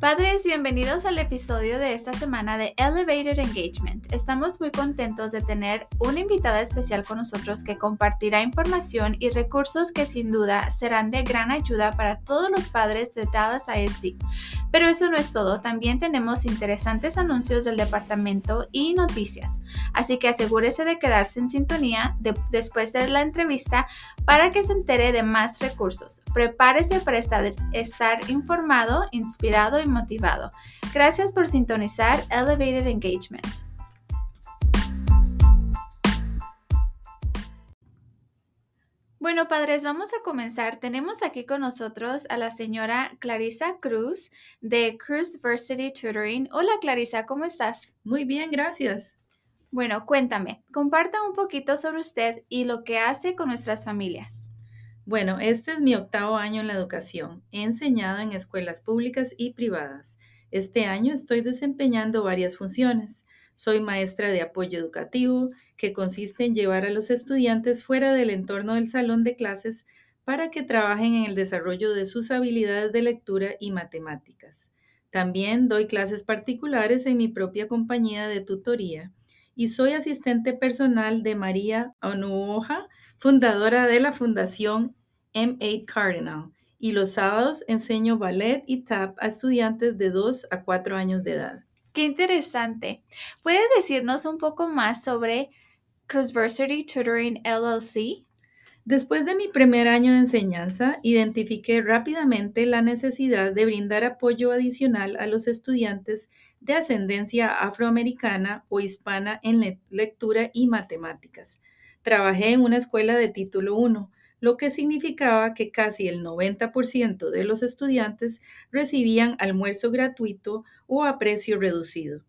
Padres, bienvenidos al episodio de esta semana de Elevated Engagement. Estamos muy contentos de tener una invitada especial con nosotros que compartirá información y recursos que sin duda serán de gran ayuda para todos los padres de Dallas ISD. Pero eso no es todo, también tenemos interesantes anuncios del departamento y noticias. Así que asegúrese de quedarse en sintonía después de la entrevista para que se entere de más recursos. Prepárese para estar, estar informado, inspirado y motivado. Gracias por sintonizar Elevated Engagement. Bueno, padres, vamos a comenzar. Tenemos aquí con nosotros a la señora Clarisa Cruz de Cruz Varsity Tutoring. Hola Clarisa, ¿cómo estás? Muy bien, gracias. Bueno, cuéntame, comparta un poquito sobre usted y lo que hace con nuestras familias. Bueno, este es mi octavo año en la educación. He enseñado en escuelas públicas y privadas. Este año estoy desempeñando varias funciones. Soy maestra de apoyo educativo, que consiste en llevar a los estudiantes fuera del entorno del salón de clases para que trabajen en el desarrollo de sus habilidades de lectura y matemáticas. También doy clases particulares en mi propia compañía de tutoría y soy asistente personal de María Onuoja, fundadora de la Fundación M8 Cardinal, y los sábados enseño ballet y tap a estudiantes de 2 a 4 años de edad. Qué interesante. ¿Puede decirnos un poco más sobre Crossversity Tutoring LLC? Después de mi primer año de enseñanza, identifiqué rápidamente la necesidad de brindar apoyo adicional a los estudiantes de ascendencia afroamericana o hispana en lectura y matemáticas. Trabajé en una escuela de título 1, lo que significaba que casi el 90% de los estudiantes recibían almuerzo gratuito o a precio reducido.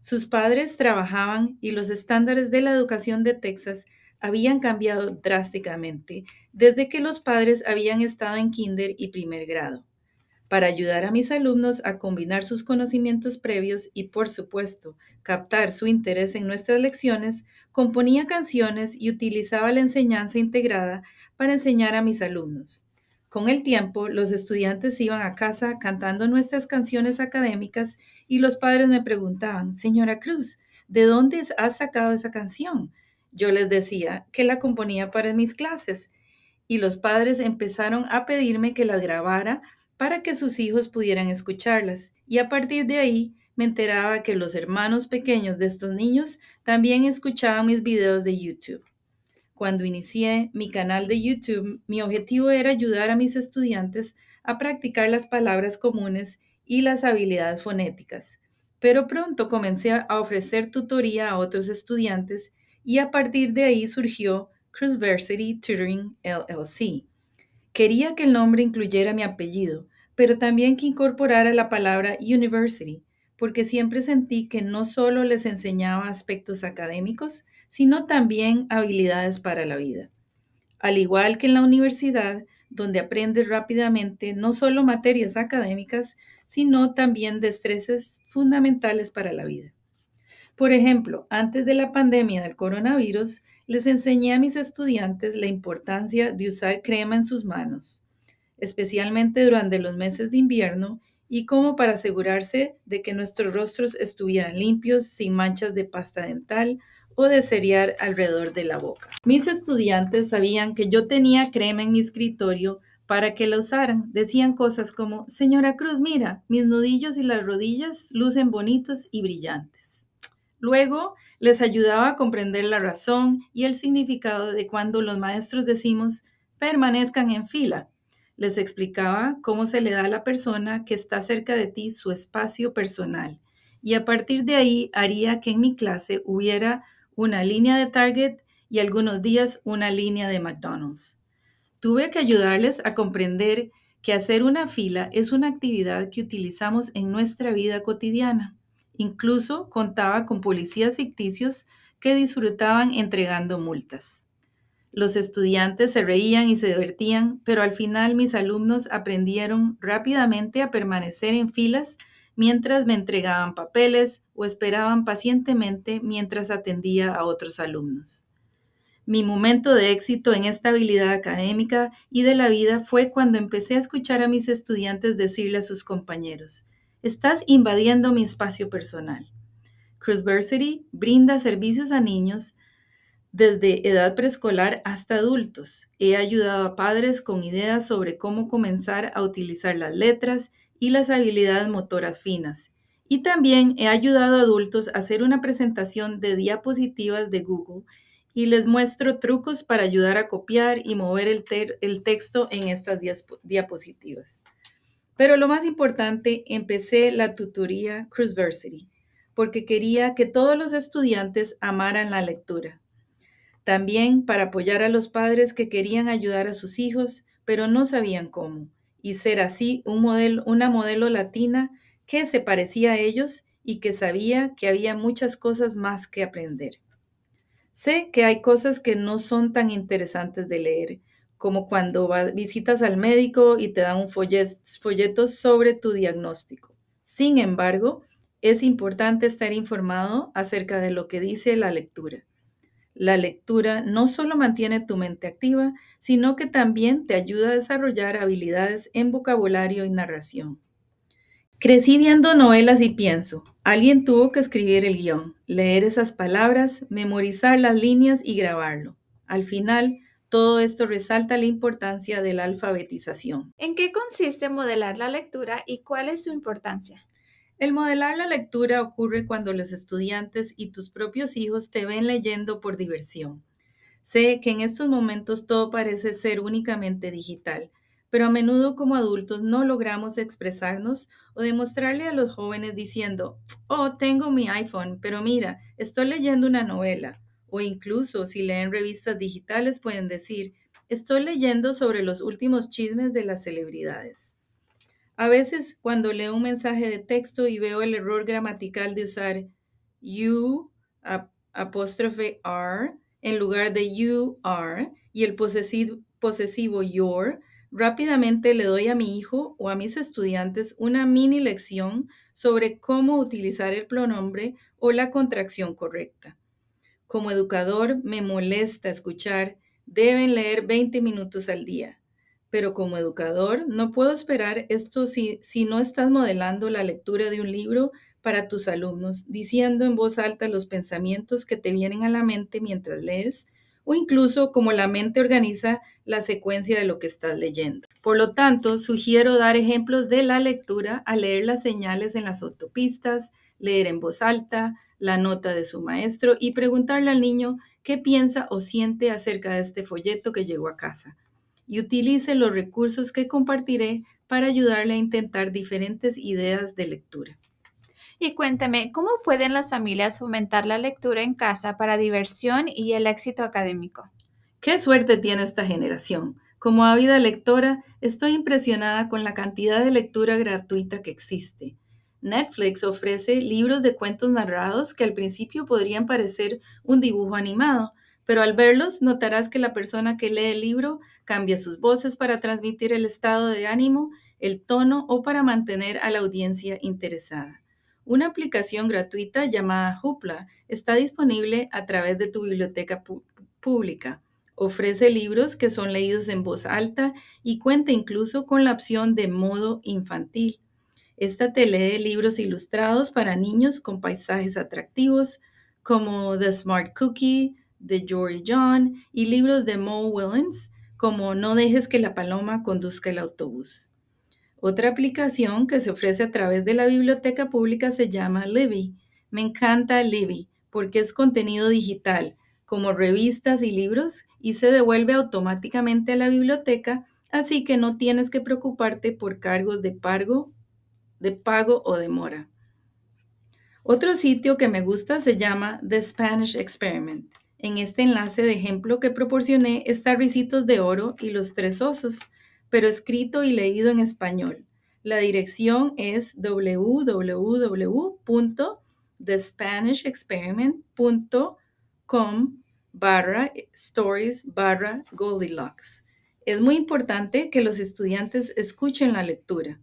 Sus padres trabajaban y los estándares de la educación de Texas habían cambiado drásticamente desde que los padres habían estado en kinder y primer grado. Para ayudar a mis alumnos a combinar sus conocimientos previos y, por supuesto, captar su interés en nuestras lecciones, componía canciones y utilizaba la enseñanza integrada para enseñar a mis alumnos. Con el tiempo, los estudiantes iban a casa cantando nuestras canciones académicas y los padres me preguntaban, Señora Cruz, ¿de dónde has sacado esa canción? Yo les decía que la componía para mis clases y los padres empezaron a pedirme que las grabara para que sus hijos pudieran escucharlas y a partir de ahí me enteraba que los hermanos pequeños de estos niños también escuchaban mis videos de YouTube. Cuando inicié mi canal de YouTube, mi objetivo era ayudar a mis estudiantes a practicar las palabras comunes y las habilidades fonéticas. Pero pronto comencé a ofrecer tutoría a otros estudiantes y a partir de ahí surgió Crossversity Tutoring LLC. Quería que el nombre incluyera mi apellido, pero también que incorporara la palabra university, porque siempre sentí que no solo les enseñaba aspectos académicos, sino también habilidades para la vida. Al igual que en la universidad, donde aprendes rápidamente no solo materias académicas, sino también destrezas fundamentales para la vida. Por ejemplo, antes de la pandemia del coronavirus, les enseñé a mis estudiantes la importancia de usar crema en sus manos, especialmente durante los meses de invierno, y cómo para asegurarse de que nuestros rostros estuvieran limpios, sin manchas de pasta dental o de cereal alrededor de la boca. Mis estudiantes sabían que yo tenía crema en mi escritorio para que la usaran. Decían cosas como, Señora Cruz, mira, mis nudillos y las rodillas lucen bonitos y brillantes. Luego les ayudaba a comprender la razón y el significado de cuando los maestros decimos permanezcan en fila. Les explicaba cómo se le da a la persona que está cerca de ti su espacio personal. Y a partir de ahí haría que en mi clase hubiera una línea de Target y algunos días una línea de McDonald's. Tuve que ayudarles a comprender que hacer una fila es una actividad que utilizamos en nuestra vida cotidiana. Incluso contaba con policías ficticios que disfrutaban entregando multas. Los estudiantes se reían y se divertían, pero al final mis alumnos aprendieron rápidamente a permanecer en filas mientras me entregaban papeles o esperaban pacientemente mientras atendía a otros alumnos. Mi momento de éxito en esta habilidad académica y de la vida fue cuando empecé a escuchar a mis estudiantes decirle a sus compañeros, Estás invadiendo mi espacio personal. Cruiseversity brinda servicios a niños desde edad preescolar hasta adultos. He ayudado a padres con ideas sobre cómo comenzar a utilizar las letras y las habilidades motoras finas. Y también he ayudado a adultos a hacer una presentación de diapositivas de Google y les muestro trucos para ayudar a copiar y mover el, texto en estas diapositivas. Pero lo más importante, empecé la tutoría Cruiseversity porque quería que todos los estudiantes amaran la lectura. También para apoyar a los padres que querían ayudar a sus hijos, pero no sabían cómo, y ser así una modelo latina que se parecía a ellos y que sabía que había muchas cosas más que aprender. Sé que hay cosas que no son tan interesantes de leer, como cuando visitas al médico y te dan un folleto sobre tu diagnóstico. Sin embargo, es importante estar informado acerca de lo que dice la lectura. La lectura no solo mantiene tu mente activa, sino que también te ayuda a desarrollar habilidades en vocabulario y narración. Crecí viendo novelas y pienso, alguien tuvo que escribir el guion, leer esas palabras, memorizar las líneas y grabarlo. Al final, todo esto resalta la importancia de la alfabetización. ¿En qué consiste modelar la lectura y cuál es su importancia? El modelar la lectura ocurre cuando los estudiantes y tus propios hijos te ven leyendo por diversión. Sé que en estos momentos todo parece ser únicamente digital, pero a menudo como adultos no logramos expresarnos o demostrarle a los jóvenes diciendo, oh, tengo mi iPhone, pero mira, estoy leyendo una novela. O incluso si leen revistas digitales pueden decir, estoy leyendo sobre los últimos chismes de las celebridades. A veces cuando leo un mensaje de texto y veo el error gramatical de usar you apóstrofe are en lugar de you are y el posesivo, posesivo your, rápidamente le doy a mi hijo o a mis estudiantes una mini lección sobre cómo utilizar el pronombre o la contracción correcta. Como educador me molesta escuchar, deben leer 20 minutos al día pero como educador no puedo esperar esto si, no estás modelando la lectura de un libro para tus alumnos, diciendo en voz alta los pensamientos que te vienen a la mente mientras lees, o incluso cómo la mente organiza la secuencia de lo que estás leyendo. Por lo tanto, sugiero dar ejemplos de la lectura al leer las señales en las autopistas, leer en voz alta, la nota de su maestro y preguntarle al niño qué piensa o siente acerca de este folleto que llegó a casa y utilice los recursos que compartiré para ayudarle a intentar diferentes ideas de lectura. Y cuéntame, ¿cómo pueden las familias fomentar la lectura en casa para diversión y el éxito académico? Qué suerte tiene esta generación. Como ávida lectora, estoy impresionada con la cantidad de lectura gratuita que existe. Netflix ofrece libros de cuentos narrados que al principio podrían parecer un dibujo animado, pero al verlos notarás que la persona que lee el libro cambia sus voces para transmitir el estado de ánimo, el tono o para mantener a la audiencia interesada. Una aplicación gratuita llamada Hoopla está disponible a través de tu biblioteca pública. Ofrece libros que son leídos en voz alta y cuenta incluso con la opción de modo infantil. Esta te lee libros ilustrados para niños con paisajes atractivos como The Smart Cookie, de Jory John y libros de Mo Willens como No dejes que la paloma conduzca el autobús. Otra aplicación que se ofrece a través de la biblioteca pública se llama Libby. Me encanta Libby porque es contenido digital, como revistas y libros, y se devuelve automáticamente a la biblioteca, así que no tienes que preocuparte por cargos de pago, de pago o demora. Otro sitio que me gusta se llama The Spanish Experiment. En este enlace de ejemplo que proporcioné está Ricitos de Oro y los Tres Osos, pero escrito y leído en español. La dirección es www.thespanishexperiment.com barra stories barra Goldilocks. Es muy importante que los estudiantes escuchen la lectura.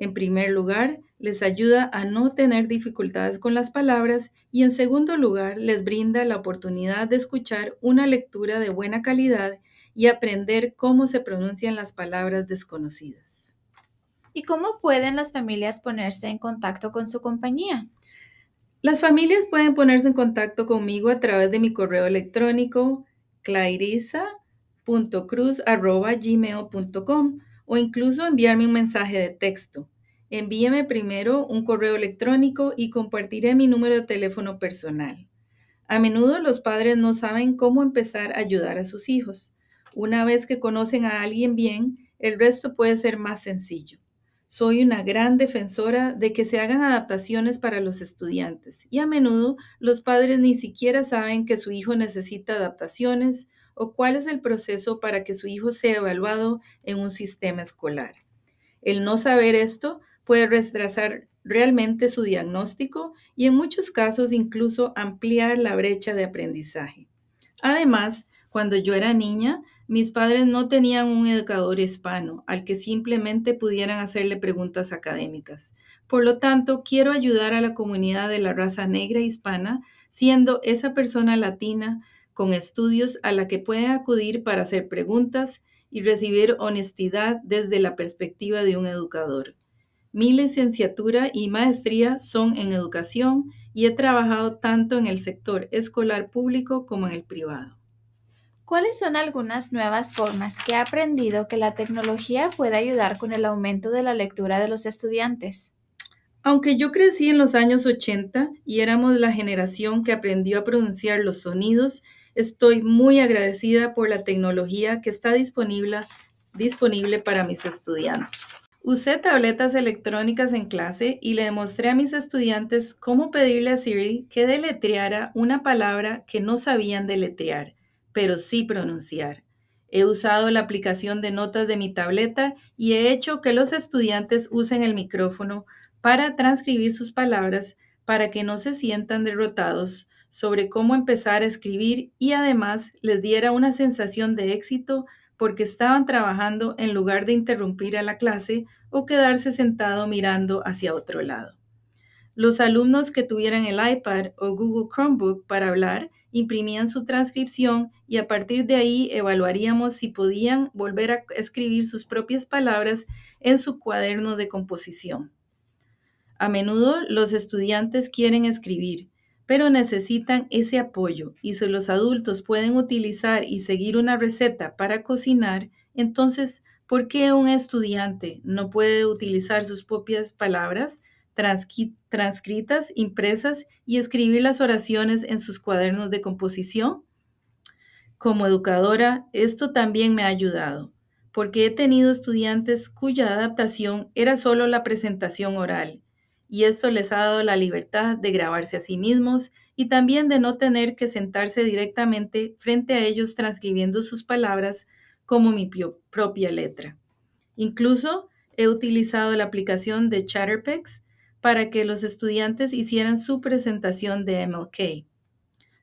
En primer lugar, les ayuda a no tener dificultades con las palabras y en segundo lugar, les brinda la oportunidad de escuchar una lectura de buena calidad y aprender cómo se pronuncian las palabras desconocidas. ¿Y cómo pueden las familias ponerse en contacto con su compañía? Las familias pueden ponerse en contacto conmigo a través de mi correo electrónico clarisa.cruz.gmail.com o incluso enviarme un mensaje de texto. Envíeme primero un correo electrónico y compartiré mi número de teléfono personal. A menudo los padres no saben cómo empezar a ayudar a sus hijos. Una vez que conocen a alguien bien, el resto puede ser más sencillo. Soy una gran defensora de que se hagan adaptaciones para los estudiantes y a menudo los padres ni siquiera saben que su hijo necesita adaptaciones o cuál es el proceso para que su hijo sea evaluado en un sistema escolar. El no saber esto puede retrasar realmente su diagnóstico y en muchos casos incluso ampliar la brecha de aprendizaje. Además, cuando yo era niña, mis padres no tenían un educador hispano al que simplemente pudieran hacerle preguntas académicas. Por lo tanto, quiero ayudar a la comunidad de la raza negra hispana siendo esa persona latina con estudios a la que pueden acudir para hacer preguntas y recibir honestidad desde la perspectiva de un educador. Mi licenciatura y maestría son en educación y he trabajado tanto en el sector escolar público como en el privado. ¿Cuáles son algunas nuevas formas que ha aprendido que la tecnología puede ayudar con el aumento de la lectura de los estudiantes? Aunque yo crecí en los años 80 y éramos la generación que aprendió a pronunciar los sonidos, estoy muy agradecida por la tecnología que está disponible, disponible para mis estudiantes. Usé tabletas electrónicas en clase y le demostré a mis estudiantes cómo pedirle a Siri que deletreara una palabra que no sabían deletrear pero sí pronunciar. He usado la aplicación de notas de mi tableta y he hecho que los estudiantes usen el micrófono para transcribir sus palabras para que no se sientan derrotados sobre cómo empezar a escribir y además les diera una sensación de éxito porque estaban trabajando en lugar de interrumpir a la clase o quedarse sentado mirando hacia otro lado. Los alumnos que tuvieran el iPad o Google Chromebook para hablar imprimían su transcripción y a partir de ahí evaluaríamos si podían volver a escribir sus propias palabras en su cuaderno de composición. A menudo los estudiantes quieren escribir, pero necesitan ese apoyo y si los adultos pueden utilizar y seguir una receta para cocinar, entonces, ¿por qué un estudiante no puede utilizar sus propias palabras? transcritas, impresas y escribir las oraciones en sus cuadernos de composición? Como educadora, esto también me ha ayudado, porque he tenido estudiantes cuya adaptación era solo la presentación oral, y esto les ha dado la libertad de grabarse a sí mismos y también de no tener que sentarse directamente frente a ellos transcribiendo sus palabras como mi propia letra. Incluso he utilizado la aplicación de Chatterpex para que los estudiantes hicieran su presentación de MLK.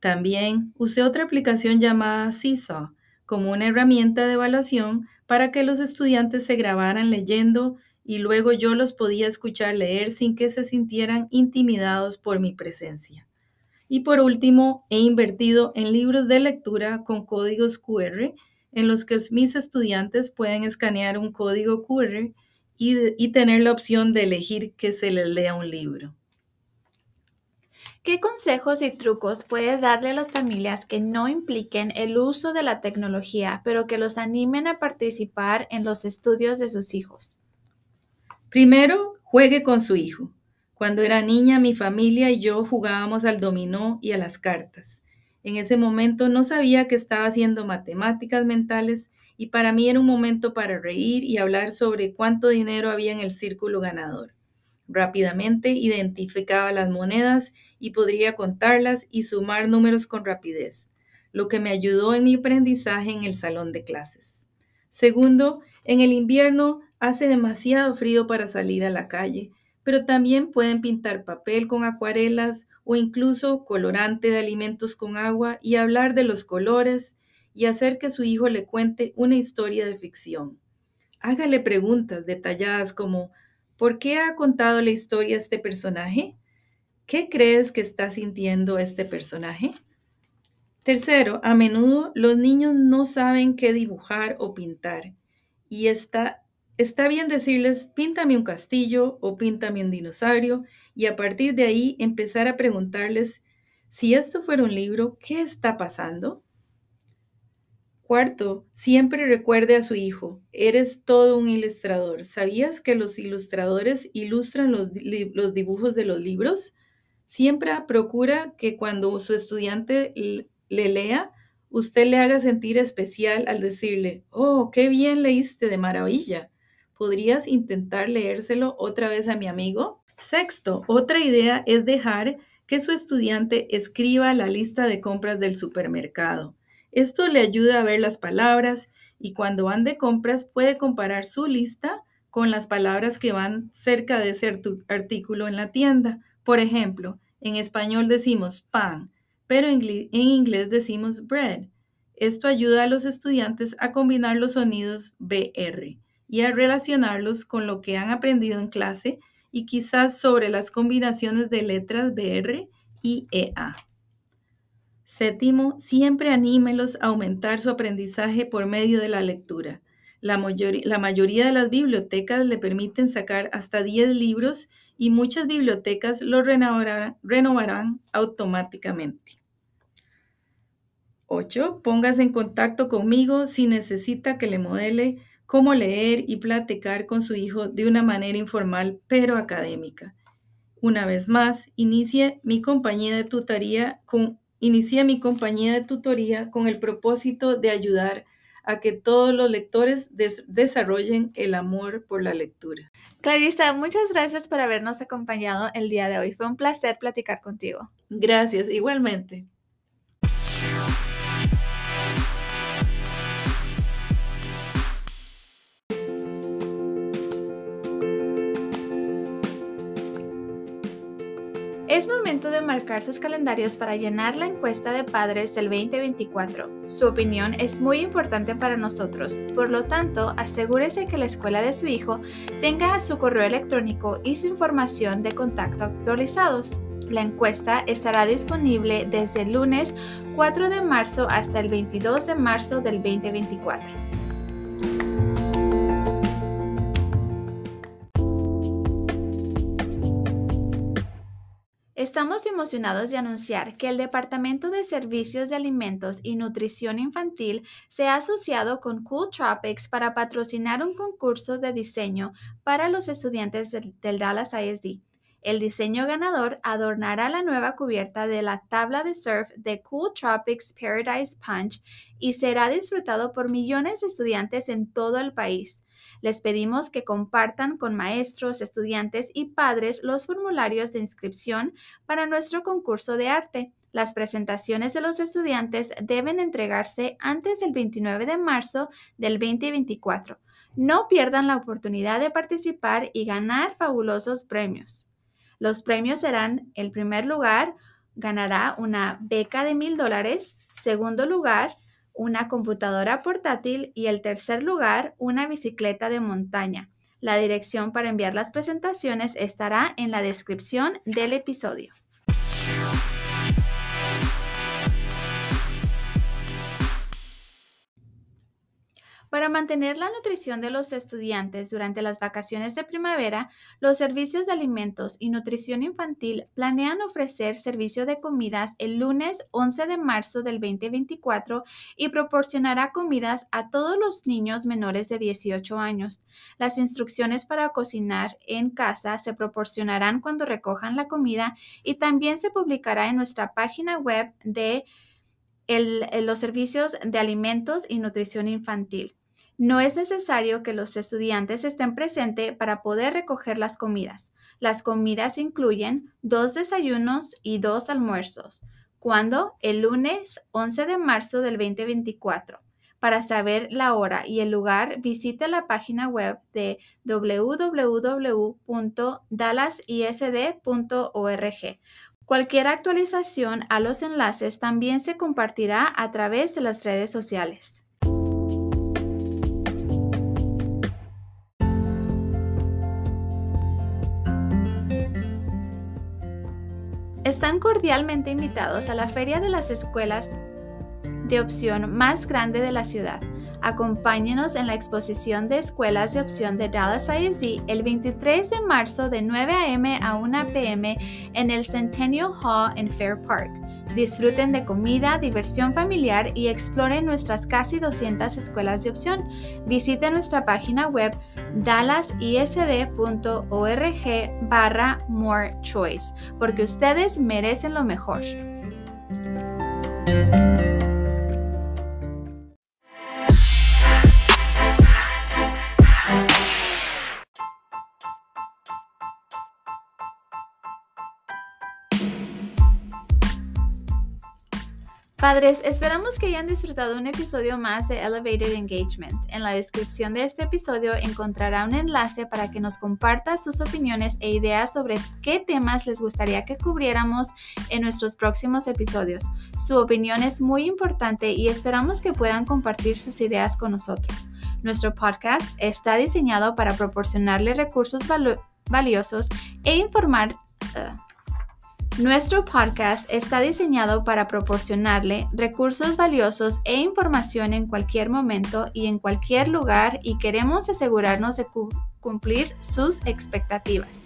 También usé otra aplicación llamada Seesaw como una herramienta de evaluación para que los estudiantes se grabaran leyendo y luego yo los podía escuchar leer sin que se sintieran intimidados por mi presencia. Y por último, he invertido en libros de lectura con códigos QR en los que mis estudiantes pueden escanear un código QR y, tener la opción de elegir que se les lea un libro. ¿Qué consejos y trucos puedes darle a las familias que no impliquen el uso de la tecnología, pero que los animen a participar en los estudios de sus hijos? Primero, juegue con su hijo. Cuando era niña, mi familia y yo jugábamos al dominó y a las cartas. En ese momento no sabía que estaba haciendo matemáticas mentales y para mí era un momento para reír y hablar sobre cuánto dinero había en el círculo ganador. Rápidamente identificaba las monedas y podría contarlas y sumar números con rapidez, lo que me ayudó en mi aprendizaje en el salón de clases. Segundo, en el invierno hace demasiado frío para salir a la calle, pero también pueden pintar papel con acuarelas o incluso colorante de alimentos con agua y hablar de los colores, y hacer que su hijo le cuente una historia de ficción. Hágale preguntas detalladas como ¿por qué ha contado la historia este personaje? ¿Qué crees que está sintiendo este personaje? Tercero, a menudo los niños no saben qué dibujar o pintar y esta Está bien decirles, píntame un castillo o píntame un dinosaurio y a partir de ahí empezar a preguntarles, si esto fuera un libro, ¿qué está pasando? Cuarto, siempre recuerde a su hijo, eres todo un ilustrador. ¿Sabías que los ilustradores ilustran los, los dibujos de los libros? Siempre procura que cuando su estudiante le lea, usted le haga sentir especial al decirle, oh, qué bien leíste de maravilla. ¿Podrías intentar leérselo otra vez a mi amigo? Sexto, otra idea es dejar que su estudiante escriba la lista de compras del supermercado. Esto le ayuda a ver las palabras y cuando van de compras puede comparar su lista con las palabras que van cerca de ese artículo en la tienda. Por ejemplo, en español decimos pan, pero en inglés decimos bread. Esto ayuda a los estudiantes a combinar los sonidos BR y a relacionarlos con lo que han aprendido en clase y quizás sobre las combinaciones de letras BR y EA. Séptimo, siempre anímelos a aumentar su aprendizaje por medio de la lectura. La, la, mayoría de las bibliotecas le permiten sacar hasta 10 libros y muchas bibliotecas los renovarán, renovarán automáticamente. 8. Póngase en contacto conmigo si necesita que le modele cómo leer y platicar con su hijo de una manera informal pero académica. Una vez más, inicie mi compañía de tutoría con, mi compañía de tutoría con el propósito de ayudar a que todos los lectores desarrollen el amor por la lectura. Clarissa, muchas gracias por habernos acompañado el día de hoy. Fue un placer platicar contigo. Gracias, igualmente. Es momento de marcar sus calendarios para llenar la encuesta de padres del 2024. Su opinión es muy importante para nosotros, por lo tanto, asegúrese que la escuela de su hijo tenga su correo electrónico y su información de contacto actualizados. La encuesta estará disponible desde el lunes 4 de marzo hasta el 22 de marzo del 2024. Estamos emocionados de anunciar que el Departamento de Servicios de Alimentos y Nutrición Infantil se ha asociado con Cool Tropics para patrocinar un concurso de diseño para los estudiantes del, Dallas ISD. El diseño ganador adornará la nueva cubierta de la tabla de surf de Cool Tropics Paradise Punch y será disfrutado por millones de estudiantes en todo el país. Les pedimos que compartan con maestros, estudiantes y padres los formularios de inscripción para nuestro concurso de arte. Las presentaciones de los estudiantes deben entregarse antes del 29 de marzo del 2024. No pierdan la oportunidad de participar y ganar fabulosos premios. Los premios serán, el primer lugar, ganará una beca de mil dólares, segundo lugar, una computadora portátil y el tercer lugar, una bicicleta de montaña. La dirección para enviar las presentaciones estará en la descripción del episodio. Para mantener la nutrición de los estudiantes durante las vacaciones de primavera, los servicios de alimentos y nutrición infantil planean ofrecer servicio de comidas el lunes 11 de marzo del 2024 y proporcionará comidas a todos los niños menores de 18 años. Las instrucciones para cocinar en casa se proporcionarán cuando recojan la comida y también se publicará en nuestra página web de los servicios de alimentos y nutrición infantil. No es necesario que los estudiantes estén presentes para poder recoger las comidas. Las comidas incluyen dos desayunos y dos almuerzos. ¿Cuándo? El lunes 11 de marzo del 2024. Para saber la hora y el lugar, visite la página web de www.dallasisd.org. Cualquier actualización a los enlaces también se compartirá a través de las redes sociales. Están cordialmente invitados a la Feria de las Escuelas de Opción más grande de la ciudad. Acompáñenos en la exposición de escuelas de opción de Dallas ISD el 23 de marzo de 9 a.m. a 1 p.m. en el Centennial Hall en Fair Park. Disfruten de comida, diversión familiar y exploren nuestras casi 200 escuelas de opción. Visite nuestra página web dallasisd.org barra more choice, porque ustedes merecen lo mejor. Padres, esperamos que hayan disfrutado un episodio más de Elevated Engagement. En la descripción de este episodio encontrará un enlace para que nos comparta sus opiniones e ideas sobre qué temas les gustaría que cubriéramos en nuestros próximos episodios. Su opinión es muy importante y esperamos que puedan compartir sus ideas con nosotros. Nuestro podcast está diseñado para proporcionarle recursos valiosos e informar... Uh, nuestro podcast está diseñado para proporcionarle recursos valiosos e información en cualquier momento y en cualquier lugar y queremos asegurarnos de cumplir sus expectativas.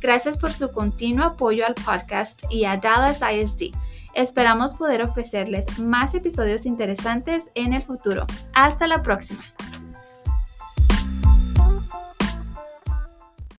Gracias por su continuo apoyo al podcast y a Dallas ISD. Esperamos poder ofrecerles más episodios interesantes en el futuro. Hasta la próxima.